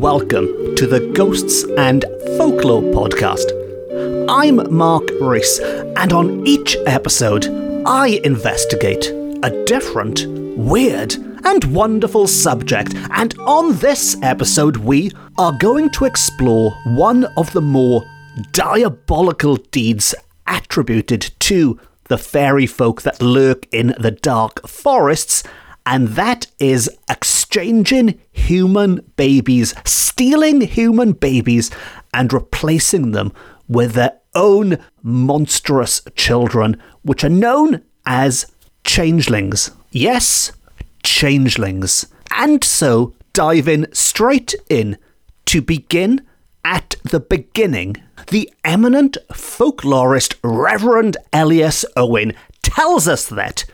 Welcome to the Ghosts and Folklore podcast. I'm Mark Rees, and on each episode, I investigate a different, weird, and wonderful subject. And on this episode, we are going to explore one of the more diabolical deeds attributed to the fairy folk that lurk in the dark forests, and that is exchanging human babies, stealing human babies, and replacing them with their own monstrous children, which are known as changelings. Yes, changelings. And so, diving straight in to begin at the beginning, the eminent folklorist Reverend Elias Owen tells us that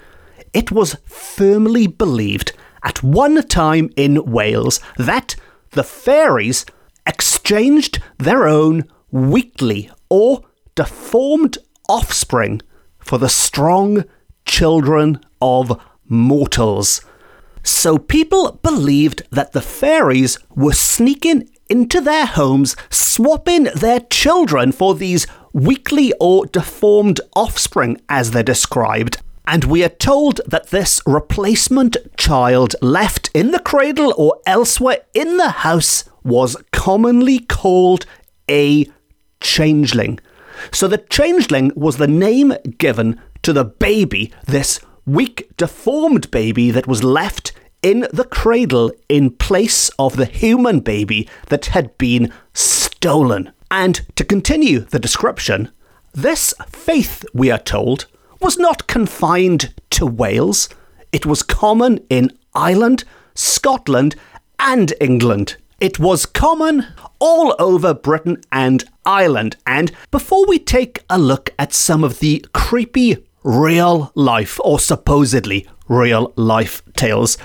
it was firmly believed at one time in Wales that the fairies exchanged their own weakly or deformed offspring for the strong children of mortals. So people believed that the fairies were sneaking into their homes, swapping their children for these weakly or deformed offspring, as they're described. And we are told that this replacement child left in the cradle or elsewhere in the house was commonly called a changeling. So the changeling was the name given to the baby, this weak, deformed baby that was left in the cradle in place of the human baby that had been stolen. And to continue the description, this faith, we are told, was not confined to Wales. It was common in Ireland, Scotland, and England. It was common all over Britain and Ireland. And before we take a look at some of the creepy real life or supposedly real life tales,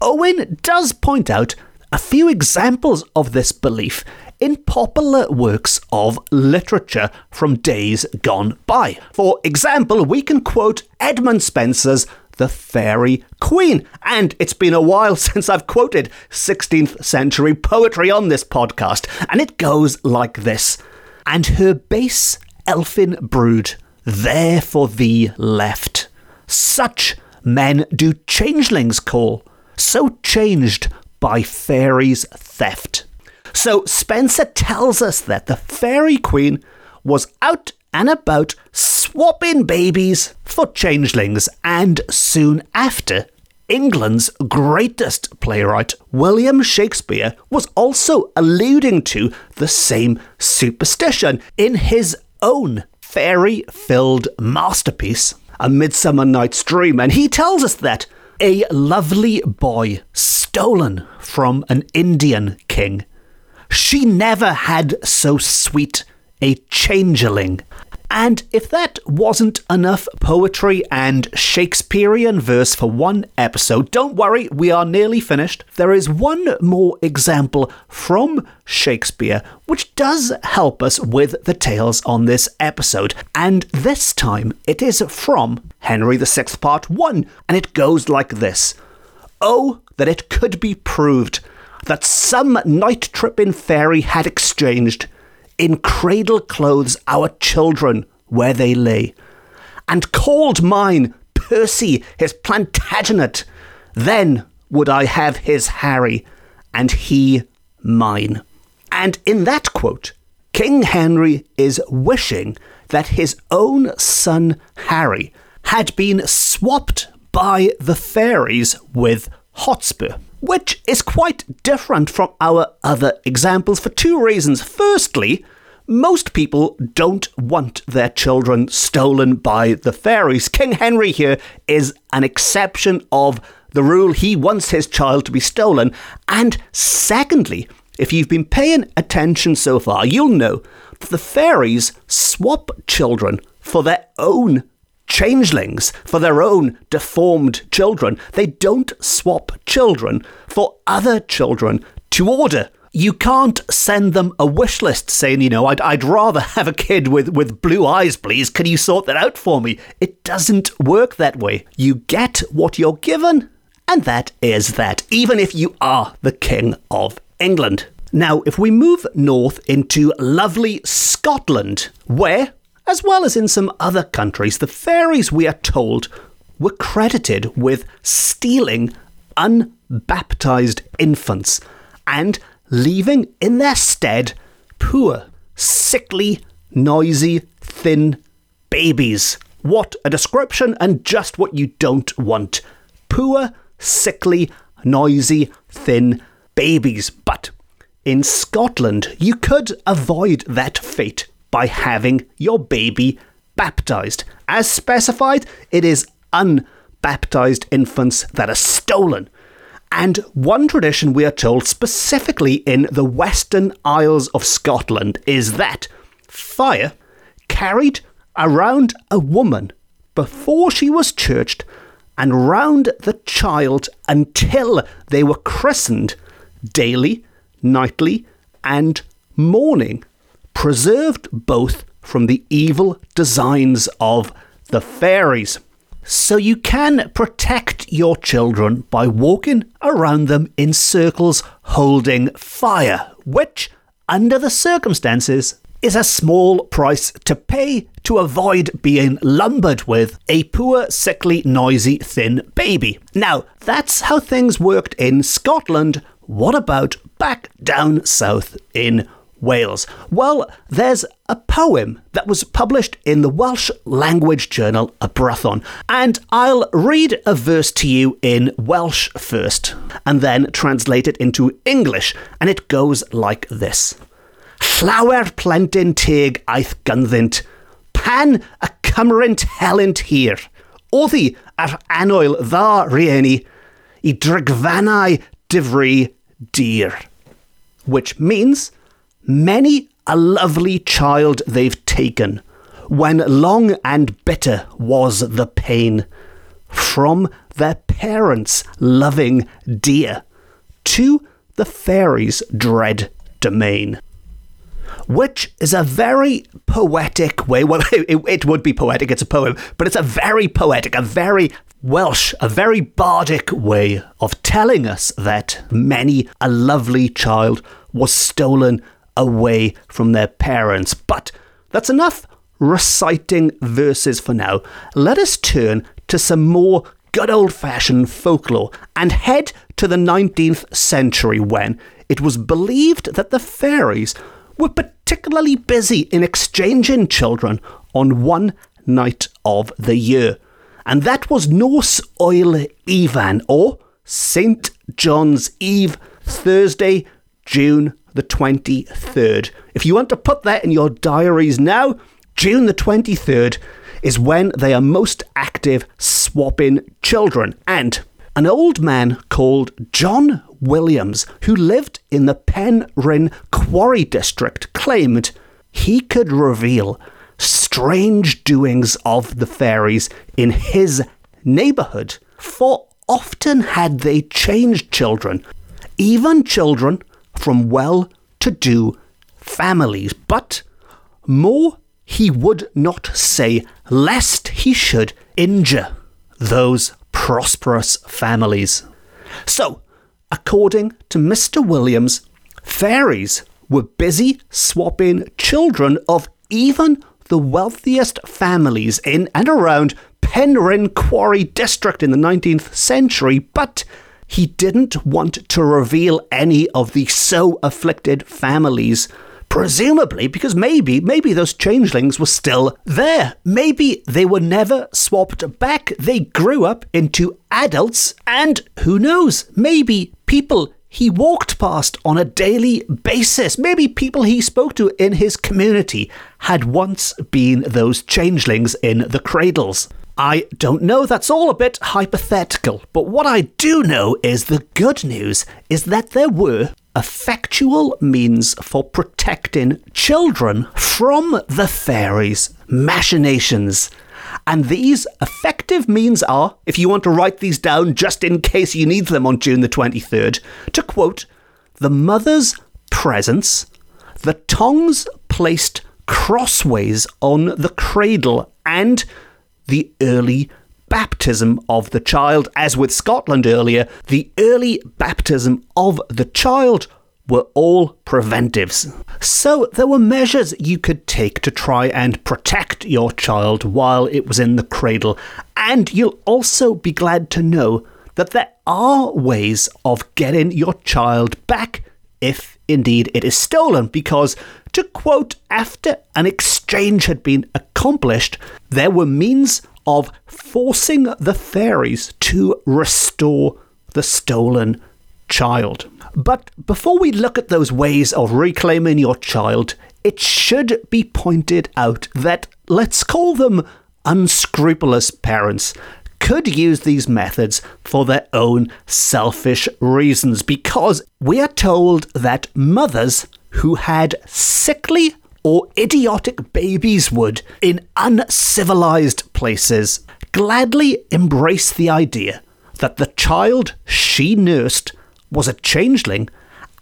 Owen does point out a few examples of this belief in popular works of literature from days gone by. For example, we can quote Edmund Spenser's The Faerie Queene, and it's been a while since I've quoted 16th century poetry on this podcast, and it goes like this And her base elfin brood there for thee left. Such men do changelings call, so changed by fairies' theft. So Spenser tells us that the fairy queen was out and about swapping babies for changelings, and soon after, England's greatest playwright, William Shakespeare, was also alluding to the same superstition in his own fairy filled masterpiece, A Midsummer Night's Dream, and he tells us that a lovely boy stolen from an Indian king. She never had so sweet a changeling and if that wasn't enough poetry and Shakespearean verse for one episode, don't worry, we are nearly finished. There is one more example from Shakespeare which does help us with the tales on this episode. And this time it is from Henry VI, Part 1, and it goes like this Oh, that it could be proved that some night tripping fairy had exchanged in cradle clothes our children where they lay, and called mine Percy his Plantagenet. Then would I have his Harry, and he mine. And in that quote, King Henry is wishing that his own son Harry had been swapped by the fairies with Hotspur which is quite different from our other examples for two reasons. Firstly, most people don't want their children stolen by the fairies. King Henry here is an exception of the rule. He wants his child to be stolen. And secondly, if you've been paying attention so far, you'll know that the fairies swap children for their own changelings for their own deformed children. They don't swap children for other children to order. You can't send them a wish list saying, you know, I'd, I'd rather have a kid with, with blue eyes, please. Can you sort that out for me? It doesn't work that way. You get what you're given And that is that, even if you are the King of England. Now, if we move north into lovely Scotland, where, as well as in some other countries, the fairies, we are told, were credited with stealing unbaptized infants and leaving in their stead poor, sickly, noisy, thin babies. What a description and just what you don't want. Poor, sickly, noisy, thin babies. But in Scotland, you could avoid that fate by having your baby baptized. As specified, it is unbaptized infants that are stolen. And one tradition we are told specifically in the Western Isles of Scotland is that fire carried around a woman before she was churched and round the child until they were christened daily, nightly, and morning, preserved both from the evil designs of the fairies. So you can protect your children by walking around them in circles holding fire, which, under the circumstances, is a small price to pay to avoid being lumbered with a poor, sickly, noisy, thin baby. Now, that's how things worked in Scotland. What about back down south in Wales? Well, there's a poem that was published in the Welsh language journal Y Brython, and I'll read a verse to you in Welsh first, and then translate it into English, and it goes like this. Llawer plentyn teg aeth gynddynt, pan y cymrynt helynt hir, oddi ar anwyl dda rieni i drygfanau difri dir. Which means, many a lovely child they've taken, when long and bitter was the pain, from their parents' loving dear to the fairies' dread domain which is a very poetic way. Well, it, it, would be poetic, it's a poem, but it's a very poetic, a very Welsh, a very bardic way of telling us that many a lovely child was stolen away from their parents. But that's enough reciting verses for now. Let us turn to some more good old fashioned folklore and head to the 19th century when it was believed that the fairies were particularly busy in exchanging children on one night of the year. And that was Nos Wyl Ifan, or St. John's Eve, Thursday, June the 23rd. If you want to put that in your diaries now, June the 23rd is when they are most active swapping children. And an old man called John Williams, who lived in the Penrhyn Quarry District, claimed he could reveal strange doings of the fairies in his neighbourhood, for often had they changed children, even children from well to do families. But more he would not say, lest he should injure those prosperous families. So, According to Mr. Williams, fairies were busy swapping children of even the wealthiest families in and around Penrhyn Quarry District in the 19th century, but he didn't want to reveal any of the so afflicted families Presumably because maybe, maybe those changelings were still there. Maybe they were never swapped back. They grew up into adults, and who knows, maybe people he walked past on a daily basis. Maybe people he spoke to in his community had once been those changelings in the cradles. I don't know, that's all a bit hypothetical, but what I do know is the good news is that there were effectual means for protecting children from the fairies' machinations. And these effective means are, if you want to write these down just in case you need them on June the 23rd, to quote, the mother's presence, the tongs placed crossways on the cradle, and the early baptism of the child. As with Scotland earlier, the early baptism of the child were all preventives. So there were measures you could take to try and protect your child while it was in the cradle. And you'll also be glad to know that there are ways of getting your child back if indeed it is stolen, because to quote, after an exchange had been accomplished, there were means of forcing the fairies to restore the stolen child. But before we look at those ways of reclaiming your child, it should be pointed out that, let's call them unscrupulous parents, could use these methods for their own selfish reasons because we are told that mothers who had sickly or idiotic babies would, in uncivilized places, gladly embrace the idea that the child she nursed was a changeling,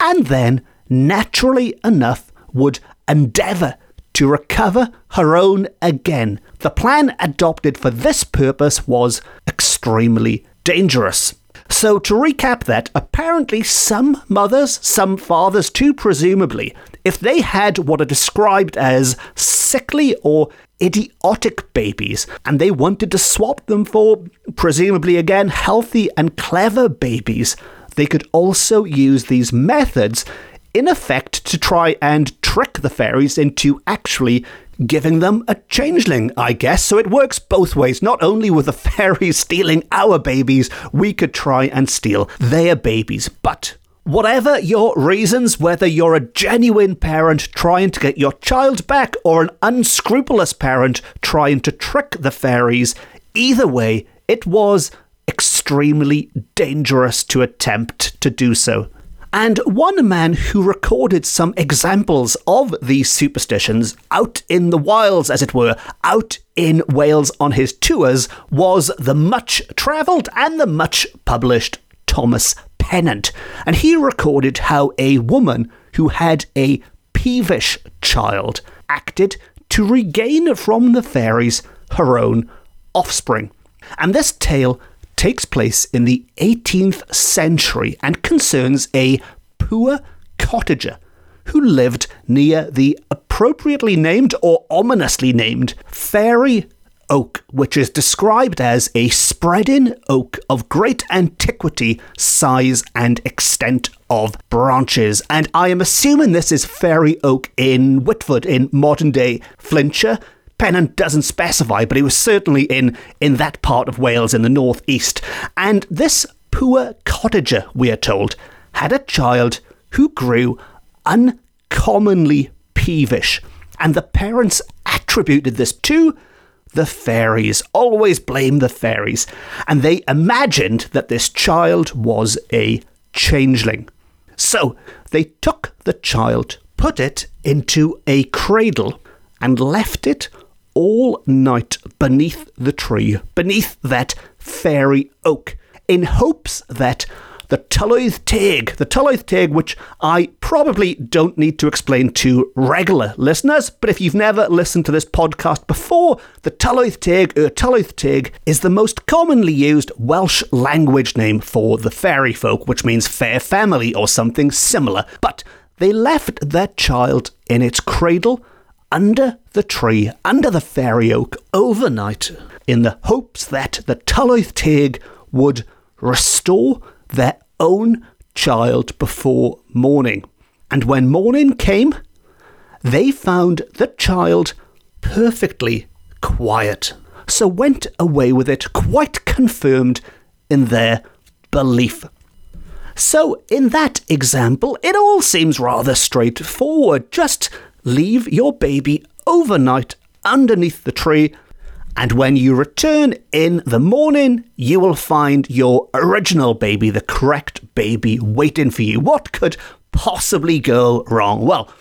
and then, naturally enough, would endeavour to recover her own again. The plan adopted for this purpose was extremely dangerous. So, to recap that, apparently some mothers, some fathers too, presumably, if they had what are described as sickly or idiotic babies, and they wanted to swap them for, presumably again, healthy and clever babies, they could also use these methods in effect to try and trick the fairies into actually giving them a changeling, I guess. So it works both ways. Not only with the fairies stealing our babies, we could try and steal their babies. But whatever your reasons, whether you're a genuine parent trying to get your child back or an unscrupulous parent trying to trick the fairies, either way, it was extremely dangerous to attempt to do so. And one man who recorded some examples of these superstitions out in the wilds, as it were, out in Wales on his tours, was the much travelled and the much published Thomas Pennant. And he recorded how a woman who had a peevish child acted to regain from the fairies her own offspring. And this tale takes place in the 18th century and concerns a poor cottager who lived near the appropriately named or ominously named Fairy Oak, which is described as a spreading oak of great antiquity, size, and extent of branches. And I am assuming this is Fairy Oak in Whitford, in modern day Flintshire. Pennant doesn't specify, but it was certainly in, in that part of Wales in the northeast. And this poor cottager, we are told, had a child who grew uncommonly peevish. And the parents attributed this to the fairies, always blame the fairies. And they imagined that this child was a changeling. So they took the child, put it into a cradle, and left it all night beneath the tree, beneath that fairy oak, in hopes that the Tylwyth Teg, the Tylwyth Teg, which I probably don't need to explain to regular listeners, but if you've never listened to this podcast before, the Tylwyth Teg er, or Tylwyth Teg is the most commonly used Welsh language name for the fairy folk, which means fair family or something similar. But they left their child in its cradle under the tree, under the fairy oak, overnight, in the hopes that the Tylwyth Teg would restore their own child before morning. And when morning came, they found the child perfectly quiet, so went away with it quite confirmed in their belief. So, in that example, it all seems rather straightforward. Just leave your baby overnight underneath the tree, and when you return in the morning, you will find your original baby, the correct baby, waiting for you. What could possibly go wrong? Well,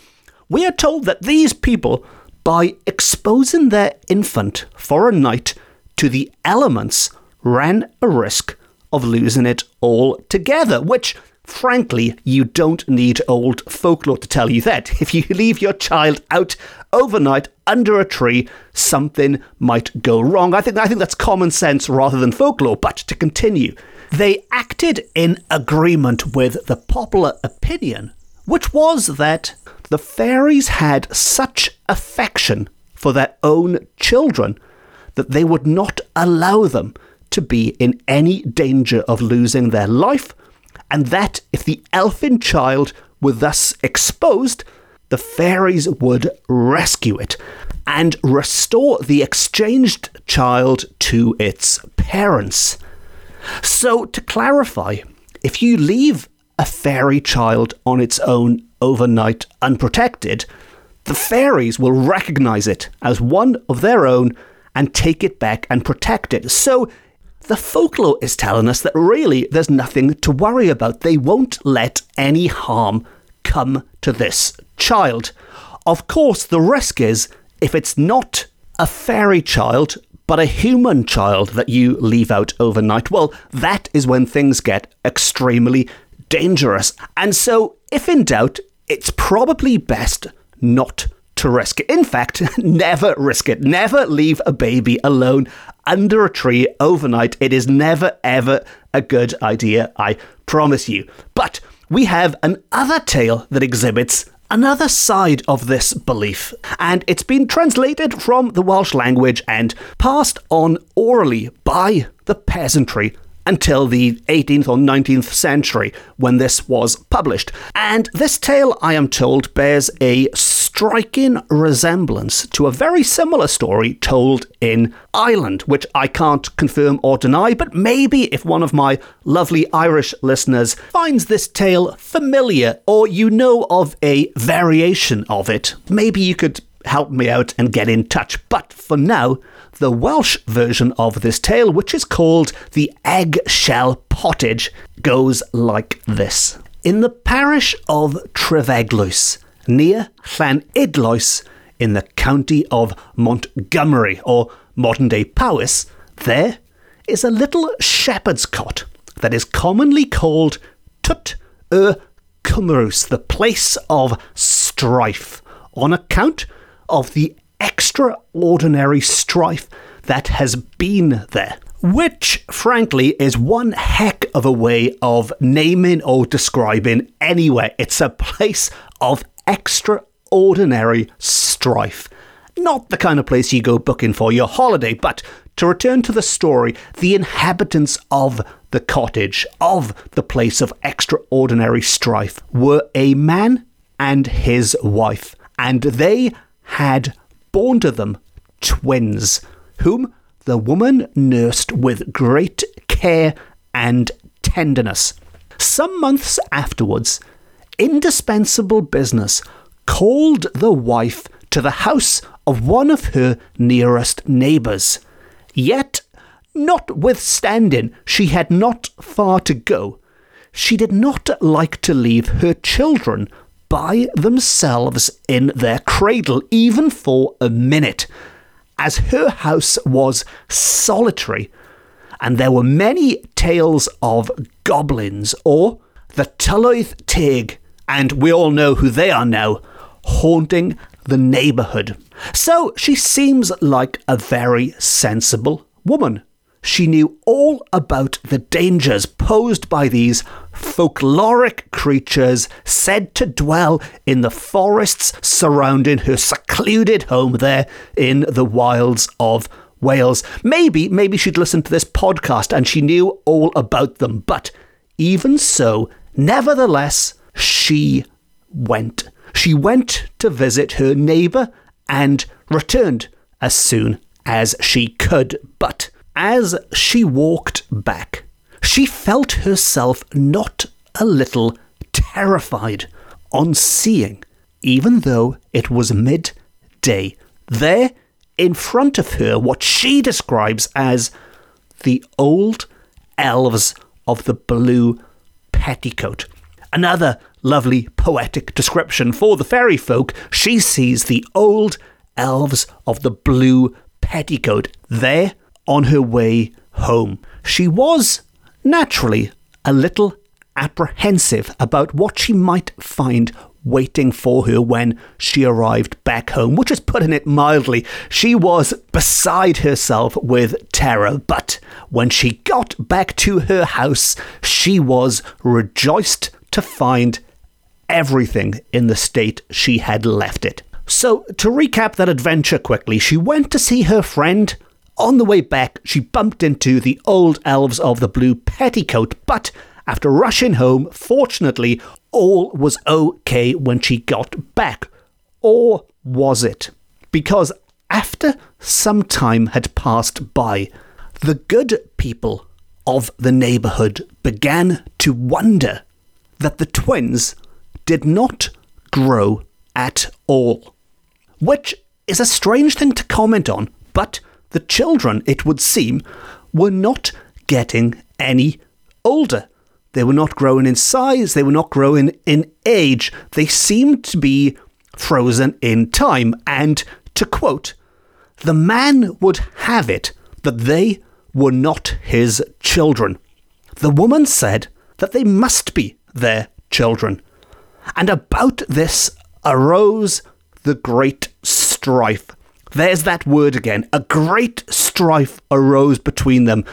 we are told that these people, by exposing their infant for a night to the elements, ran a risk of losing it altogether, which Frankly, you don't need old folklore to tell you that. If you leave your child out overnight under a tree, something might go wrong. I think I think that's common sense rather than folklore. But to continue, they acted in agreement with the popular opinion, which was that the fairies had such affection for their own children that they would not allow them to be in any danger of losing their life and that if the elfin child were thus exposed, the fairies would rescue it and restore the exchanged child to its parents. So, to clarify, if you leave a fairy child on its own overnight unprotected, the fairies will recognize it as one of their own and take it back and protect it. So, the folklore is telling us that really there's nothing to worry about. They won't let any harm come to this child. Of course, the risk is if it's not a fairy child, but a human child that you leave out overnight, well, that is when things get extremely dangerous. And so, if in doubt, it's probably best not to risk it. In fact, never risk it. Never leave a baby alone under a tree overnight. It is never, ever a good idea, I promise you. But we have another tale that exhibits another side of this belief, and it's been translated from the Welsh language and passed on orally by the peasantry until the 18th or 19th century when this was published. And this tale, I am told, bears a striking resemblance to a very similar story told in Ireland, which I can't confirm or deny, but maybe if one of my lovely Irish listeners finds this tale familiar or you know of a variation of it, maybe you could help me out and get in touch. But for now, the Welsh version of this tale, which is called the Eggshell Pottage, goes like this. In the parish of Trefeglwys, near Llanidloes, in the county of Montgomery, or modern day Powys, there is a little shepherd's cot that is commonly called Twt y Cwmrws, the place of strife, on account of the extraordinary strife that has been there. Which, frankly, is one heck of a way of naming or describing anywhere. It's a place of extraordinary strife. Not the kind of place you go booking for your holiday, but to return to the story, the inhabitants of the cottage, of the place of extraordinary strife, were a man and his wife, and they had born to them twins, whom the woman nursed with great care and tenderness. Some months afterwards, indispensable business called the wife to the house of one of her nearest neighbours. Yet, notwithstanding she had not far to go, she did not like to leave her children by themselves in their cradle, even for a minute, as her house was solitary, and there were many tales of goblins or the Tylwyth Teg, and we all know who they are now, haunting the neighbourhood. So she seems like a very sensible woman. She knew all about the dangers posed by these folkloric creatures said to dwell in the forests surrounding her secluded home there in the wilds of Wales. Maybe, maybe she'd listened to this podcast and she knew all about them, but even so, nevertheless, she went. She went to visit her neighbour and returned as soon as she could. But as she walked back, she felt herself not a little terrified on seeing, even though it was midday, there in front of her what she describes as the old elves of the blue petticoat. Another lovely poetic description for the fairy folk. She sees the old elves of the blue petticoat there on her way home. She was naturally a little apprehensive about what she might find waiting for her when she arrived back home, which is putting it mildly. She was beside herself with terror, but when she got back to her house, she was rejoiced to find everything in the state she had left it. So, to recap that adventure quickly, she went to see her friend. On the way back, she bumped into the old elves of the blue petticoat, but after rushing home, fortunately, all was okay when she got back. Or was it? Because after some time had passed by, the good people of the neighbourhood began to wonder that the twins did not grow at all. Which is a strange thing to comment on, but the children, it would seem, were not getting any older. They were not growing in size, they were not growing in age. They seemed to be frozen in time. And to quote, the man would have it that they were not his children. The woman said that they must be their children. And about this arose the great strife. There's that word again. A great strife arose between them.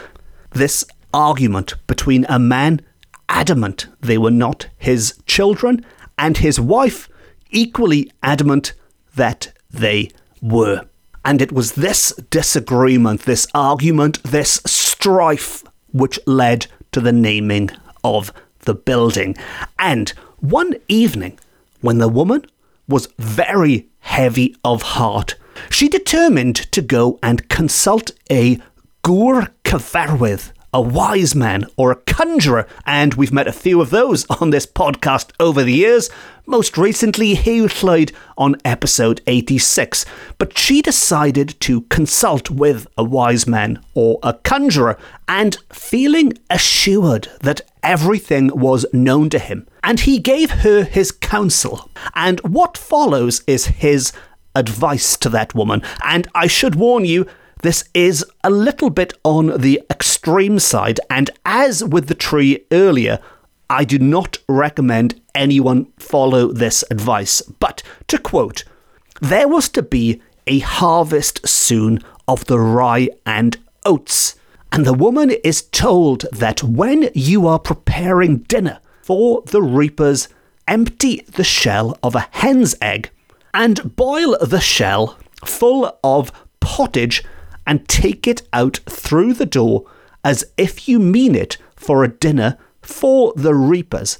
This argument between a man adamant they were not his children, and his wife equally adamant that they were. And it was this disagreement, this argument, this strife which led to the naming of the building. And one evening, when the woman was very heavy of heart, she determined to go and consult a Gŵr Cyfarwydd, a wise man or a conjurer, and we've met a few of those on this podcast over the years. Most recently, Hugh Llwyd on episode 86. But she decided to consult with a wise man or a conjurer, and feeling assured that everything was known to him, and he gave her his counsel. And what follows is his advice to that woman. And I should warn you, this is a little bit on the extreme side, and as with the tree earlier, I do not recommend anyone follow this advice. But to quote, there was to be a harvest soon of the rye and oats. And the woman is told that when you are preparing dinner for the reapers, empty the shell of a hen's egg and boil the shell full of pottage and take it out through the door as if you mean it for a dinner for the reapers,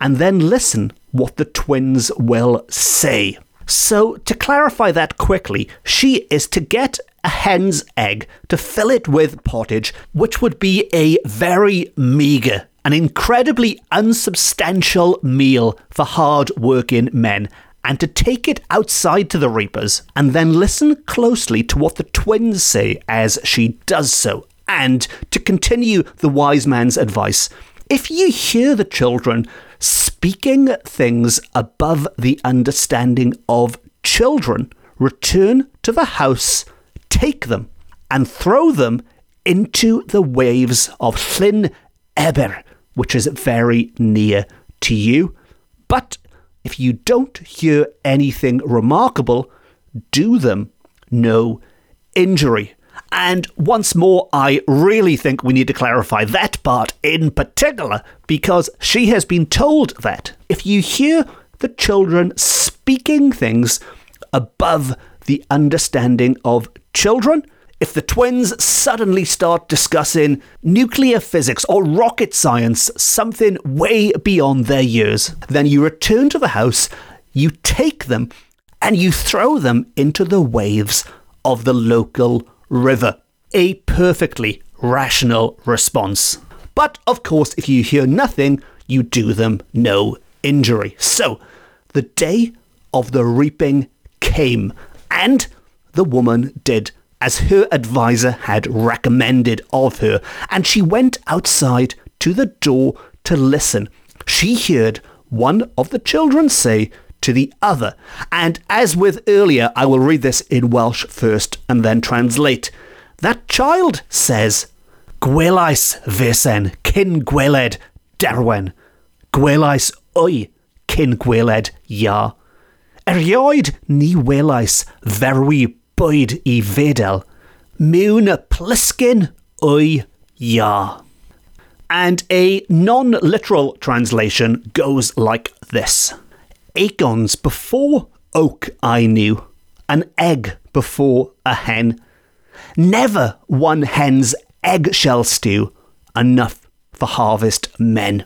and then listen what the twins will say. So, to clarify that quickly, she is to get a hen's egg to fill it with pottage, which would be a very meagre, an incredibly unsubstantial meal for hard working men, and to take it outside to the Reapers, and then listen closely to what the twins say as she does so, and to continue the wise man's advice. If you hear the children speaking things above the understanding of children, return to the house, take them, and throw them into the waves of Llyn Ebyr, which is very near to you. But if you don't hear anything remarkable, do them no injury. And once more, I really think we need to clarify that part in particular because she has been told that if you hear the children speaking things above the understanding of children, if the twins suddenly start discussing nuclear physics or rocket science, something way beyond their years, then you return to the house, you take them, and you throw them into the waves of the local river. A perfectly rational response. But of course, if you hear nothing, you do them no injury. So, the day of the reaping came, and the woman did as her adviser had recommended of her, and she went outside to the door to listen. She heard one of the children say to the other, and as with earlier, I will read this in Welsh first and then translate. That child says, Gwelais vesen cyn gweled derwen. Gwelais oi cyn gweled ia. Erioed ni welais ferwi bwyd i fedel. Mewn plisgyn oi ia. And a non literal translation goes like this Acorns before oak I knew, an egg before a hen. Never one hen's eggshell stew, enough for harvest men.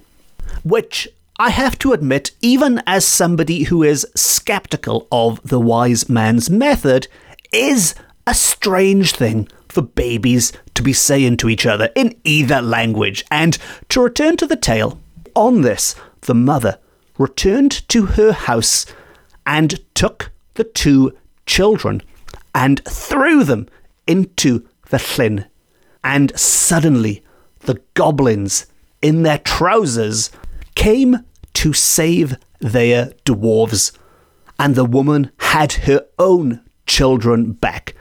Which I have to admit, even as somebody who is skeptical of the wise man's method, is a strange thing for babies to be saying to each other in either language. And to return to the tale, on this, the mother returned to her house and took the two children and threw them into the llyn. And suddenly the goblins in their trousers came to save their dwarves, and the woman had her own children back,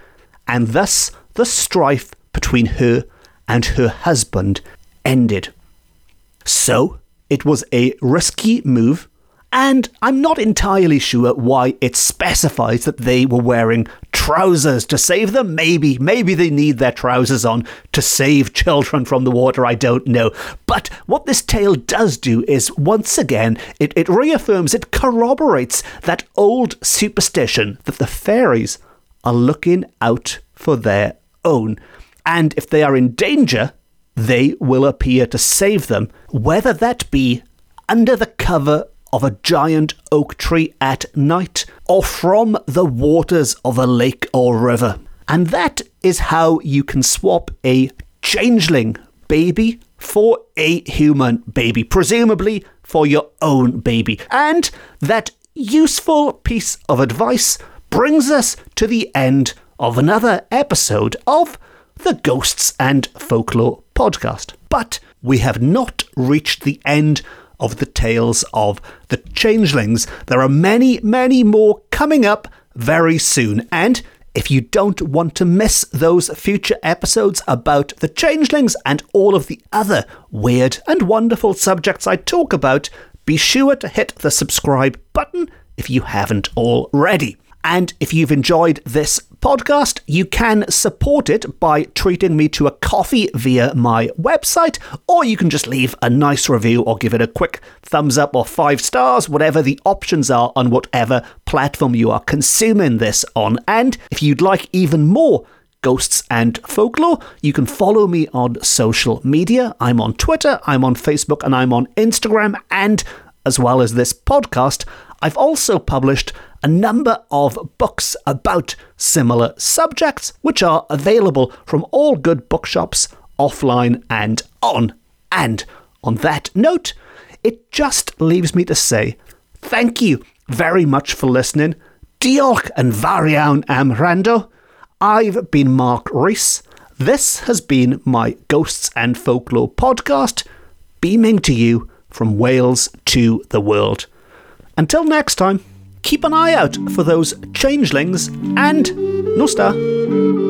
and thus the strife between her and her husband ended. So it was a risky move and I'm not entirely sure why it specifies that they were wearing trousers to save them. Maybe, maybe they need their trousers on to save children from the water. I don't know. But what this tale does do is, once again, it, it reaffirms, it corroborates that old superstition that the fairies are looking out for their own. And if they are in danger, they will appear to save them, whether that be under the cover of a giant oak tree at night or from the waters of a lake or river. And that is how you can swap a changeling baby for a human baby, presumably for your own baby. And that useful piece of advice brings us to the end of another episode of the Ghosts and Folklore podcast. But we have not reached the end of the tales of the changelings. There are many, many more coming up very soon. And if you don't want to miss those future episodes about the changelings and all of the other weird and wonderful subjects I talk about, be sure to hit the subscribe button if you haven't already. And if you've enjoyed this podcast, you can support it by treating me to a coffee via my website, or you can just leave a nice review or give it a quick thumbs up or five stars, whatever the options are on whatever platform you are consuming this on. And if you'd like even more, ghosts and folklore. You can follow me on social media. I'm on Twitter, I'm on Facebook, and I'm on Instagram. And as well as this podcast, I've also published a number of books about similar subjects, which are available from all good bookshops, offline and on. And on that note, it just leaves me to say thank you very much for listening. Diolch and variawn am rando. I've been Mark Rees. This has been my Ghosts and Folklore podcast, beaming to you from Wales to the world. Until next time keep an eye out for those changelings and Nusta.